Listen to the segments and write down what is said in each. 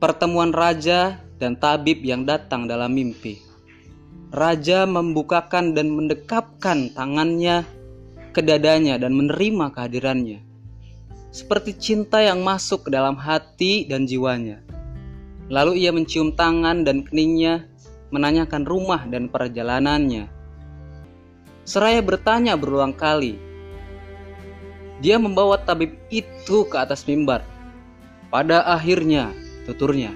Pertemuan raja dan tabib yang datang dalam mimpi. Raja membukakan dan mendekapkan tangannya ke dadanya dan menerima kehadirannya. Seperti cinta yang masuk ke dalam hati dan jiwanya. Lalu ia mencium tangan dan keningnya, menanyakan rumah dan perjalanannya. Seraya bertanya berulang kali, dia membawa tabib itu ke atas mimbar. Pada akhirnya, tuturnya,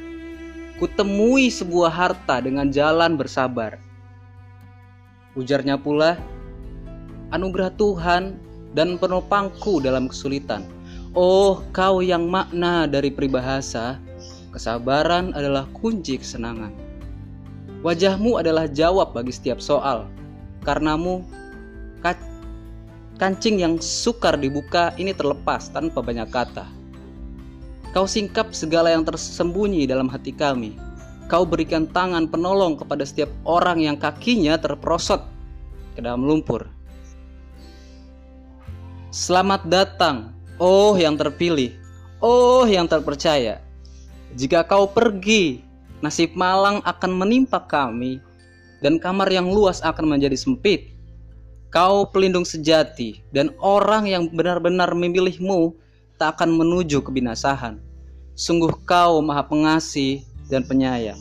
kutemui sebuah harta dengan jalan bersabar. Ujarnya pula, anugerah Tuhan dan penopangku dalam kesulitan. Oh, kau yang makna dari peribahasa, kesabaran adalah kunci kesenangan. Wajahmu adalah jawab bagi setiap soal. Karenamu, Kancing yang sukar dibuka ini terlepas tanpa banyak kata. Kau singkap segala yang tersembunyi dalam hati kami. Kau berikan tangan penolong kepada setiap orang yang kakinya terperosot ke dalam lumpur. Selamat datang, oh yang terpilih, oh yang terpercaya. Jika kau pergi, nasib malang akan menimpa kami, dan kamar yang luas akan menjadi sempit. Kau pelindung sejati dan orang yang benar-benar memilihmu tak akan menuju kebinasahan. Sungguh kau maha pengasih dan penyayang.